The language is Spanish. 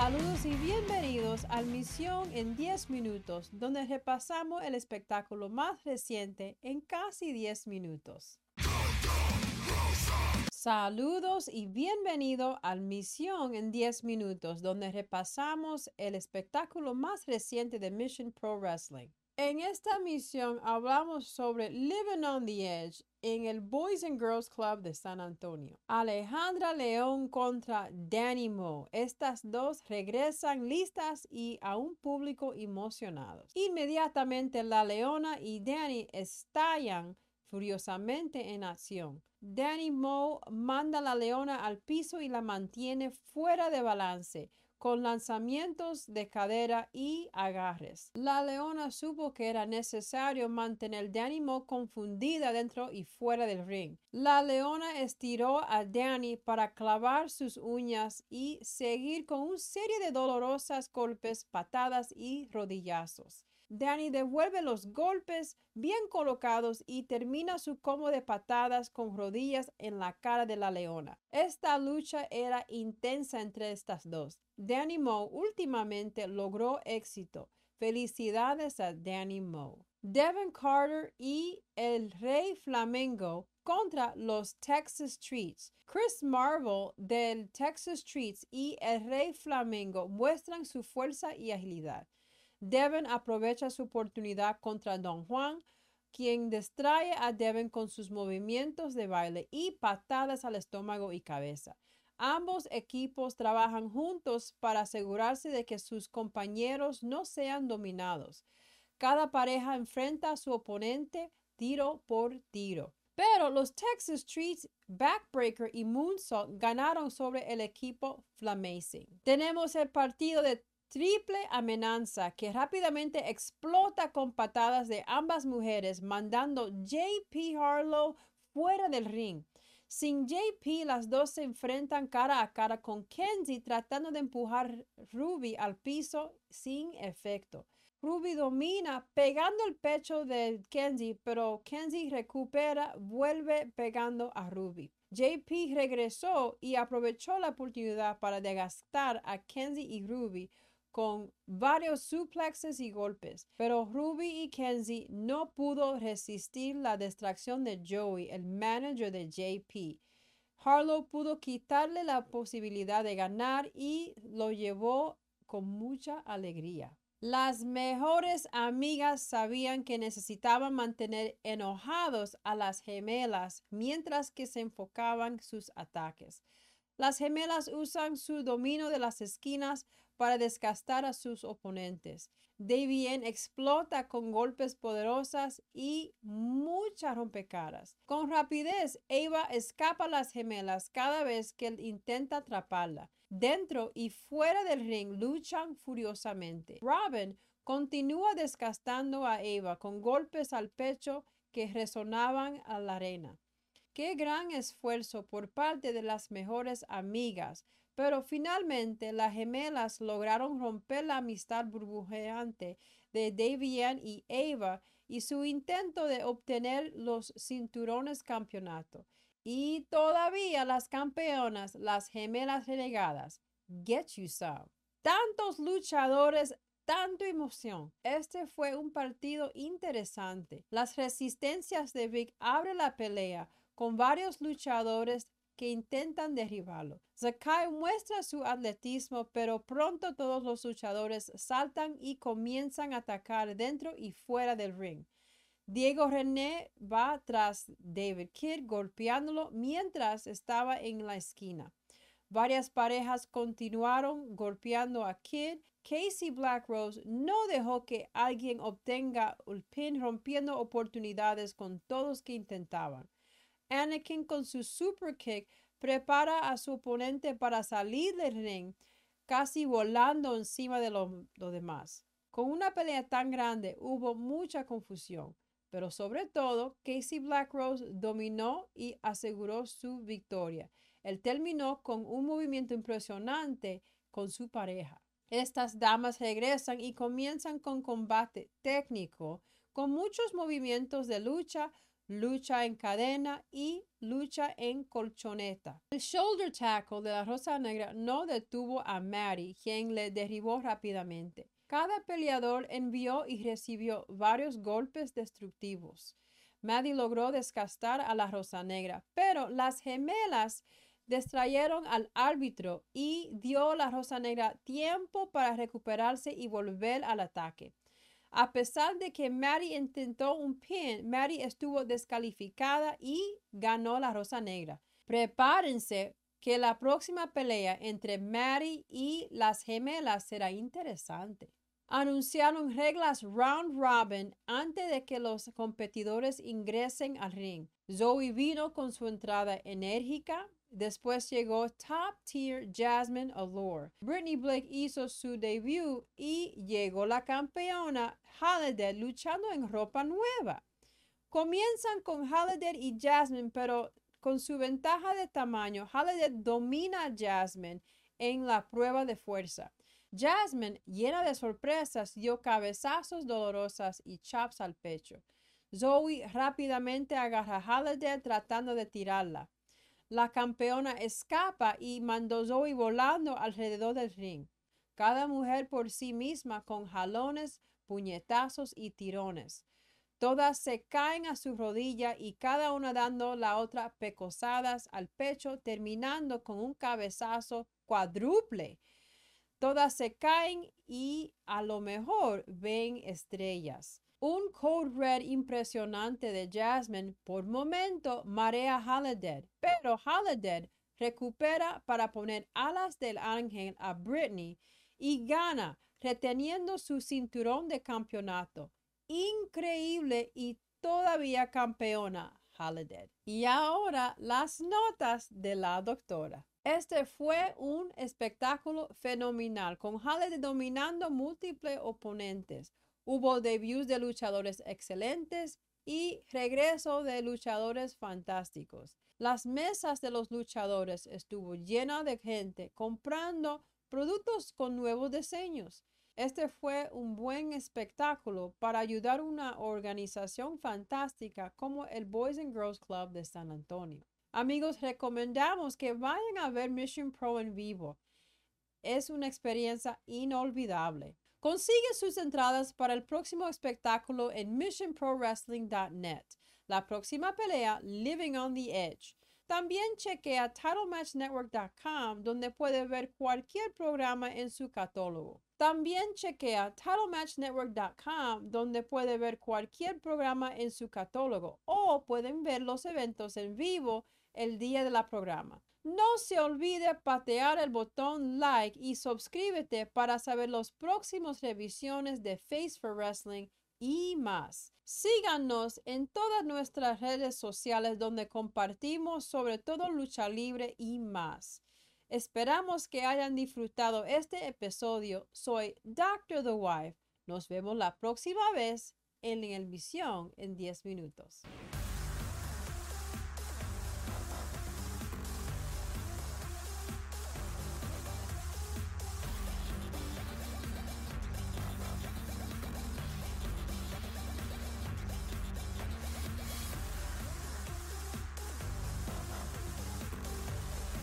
Saludos y bienvenidos al Misión en 10 minutos, donde repasamos el espectáculo más reciente en casi 10 minutos. Saludos y bienvenido al Misión en 10 minutos, donde repasamos el espectáculo más reciente de Mission Pro Wrestling. En esta misión hablamos sobre Living on the Edge en el Boys and Girls Club de San Antonio. Alejandra León contra Danny Moe. Estas dos regresan listas y a un público emocionado. Inmediatamente la Leona y Danny estallan furiosamente en acción. Danny Moe manda a la leona al piso y la mantiene fuera de balance, con lanzamientos de cadera y agarres. La leona supo que era necesario mantener Danny Moe confundida dentro y fuera del ring. La leona estiró a Danny para clavar sus uñas y seguir con una serie de dolorosas golpes, patadas y rodillazos. Danny devuelve los golpes bien colocados y termina su combo de patadas con rodillas en la cara de la leona. Esta lucha era intensa entre estas dos. Danny Moe últimamente logró éxito. Felicidades a Danny Moe. Devin Carter y el Rey Flamengo contra los Texas Streets. Chris Marvel del Texas Streets y el Rey Flamengo muestran su fuerza y agilidad. Devin aprovecha su oportunidad contra Don Juan, quien distrae a Devin con sus movimientos de baile y patadas al estómago y cabeza. Ambos equipos trabajan juntos para asegurarse de que sus compañeros no sean dominados. Cada pareja enfrenta a su oponente tiro por tiro. Pero los Texas Streets, Backbreaker y Moonsault ganaron sobre el equipo Flamazing. Tenemos el partido de triple amenaza que rápidamente explota con patadas de ambas mujeres, mandando JP Harlow fuera del ring. Sin JP, las dos se enfrentan cara a cara con Kenzie tratando de empujar Ruby al piso sin efecto. Ruby domina pegando el pecho de Kenzie, pero Kenzie recupera, vuelve pegando a Ruby. JP regresó y aprovechó la oportunidad para desgastar a Kenzie y Ruby con varios suplexes y golpes, pero Ruby y Kenzie no pudo resistir la distracción de Joey, el manager de JP. Harlow pudo quitarle la posibilidad de ganar y lo llevó con mucha alegría. Las mejores amigas sabían que necesitaban mantener enojados a las gemelas mientras que se enfocaban sus ataques. Las gemelas usan su dominio de las esquinas para desgastar a sus oponentes. Davien explota con golpes poderosas y muchas rompecaras. Con rapidez, Eva escapa a las gemelas cada vez que él intenta atraparla. Dentro y fuera del ring luchan furiosamente. Robin continúa desgastando a Eva con golpes al pecho que resonaban a la arena. Qué gran esfuerzo por parte de las mejores amigas pero finalmente las gemelas lograron romper la amistad burbujeante de Davian y Eva y su intento de obtener los cinturones campeonato. Y todavía las campeonas, las gemelas renegadas. Get you some. Tantos luchadores tanto emoción. Este fue un partido interesante. Las resistencias de Vic abre la pelea con varios luchadores que intentan derribarlo. Zakai muestra su atletismo, pero pronto todos los luchadores saltan y comienzan a atacar dentro y fuera del ring. Diego René va tras David Kidd golpeándolo mientras estaba en la esquina. Varias parejas continuaron golpeando a Kidd. Casey Black Rose no dejó que alguien obtenga el pin rompiendo oportunidades con todos que intentaban. Anakin con su super kick prepara a su oponente para salir del ring, casi volando encima de los demás. Con una pelea tan grande hubo mucha confusión, pero sobre todo Casey Black Rose dominó y aseguró su victoria. Él terminó con un movimiento impresionante con su pareja. Estas damas regresan y comienzan con combate técnico, con muchos movimientos de lucha, lucha en cadena y lucha en colchoneta. El shoulder tackle de la Rosa Negra no detuvo a Mary, quien le derribó rápidamente. Cada peleador envió y recibió varios golpes destructivos. Maddie logró desgastar a la Rosa Negra, pero las gemelas distrayeron al árbitro y dio a la Rosa Negra tiempo para recuperarse y volver al ataque. A pesar de que Mary intentó un pin, Mary estuvo descalificada y ganó la Rosa Negra. Prepárense que la próxima pelea entre Mary y las gemelas será interesante. Anunciaron reglas round robin antes de que los competidores ingresen al ring. Zoe vino con su entrada enérgica, Después llegó Top Tier Jasmine Allure. Brittany Blake hizo su debut y llegó la campeona Holiday luchando en ropa nueva. Comienzan con Holiday y Jasmine, pero con su ventaja de tamaño, Holiday domina a Jasmine en la prueba de fuerza. Jasmine, llena de sorpresas, dio cabezazos dolorosas y chops al pecho. Zoe rápidamente agarra a Holiday tratando de tirarla. La campeona escapa y mandó Zoe volando alrededor del ring. Cada mujer por sí misma con jalones, puñetazos y tirones. Todas se caen a su rodilla y cada una dando la otra pecosadas al pecho, terminando con un cabezazo cuádruple. Todas se caen y a lo mejor ven estrellas. Un code red impresionante de Jasmine por momento marea a pero Holiday recupera para poner alas del ángel a Britney y gana, reteniendo su cinturón de campeonato. Increíble y todavía campeona Holiday. Y ahora las notas de la doctora. Este fue un espectáculo fenomenal, con Holiday dominando múltiples oponentes. Hubo debuts de luchadores excelentes y regreso de luchadores fantásticos. Las mesas de los luchadores estuvo llena de gente comprando productos con nuevos diseños. Este fue un buen espectáculo para ayudar a una organización fantástica como el Boys and Girls Club de San Antonio. Amigos, recomendamos que vayan a ver Mission Pro en vivo. Es una experiencia inolvidable. Consigue sus entradas para el próximo espectáculo en missionprowrestling.net. La próxima pelea, Living on the Edge. También chequea TitleMatchNetwork.com donde puede ver cualquier programa en su catálogo. También chequea TitleMatchNetwork.com donde puede ver cualquier programa en su catálogo o pueden ver los eventos en vivo el día de la programa. No se olvide patear el botón like y suscríbete para saber las próximas revisiones de Face for Wrestling y más. Síganos en todas nuestras redes sociales donde compartimos sobre todo lucha libre y más. Esperamos que hayan disfrutado este episodio. Soy Dr. The Wife. Nos vemos la próxima vez en el en 10 minutos.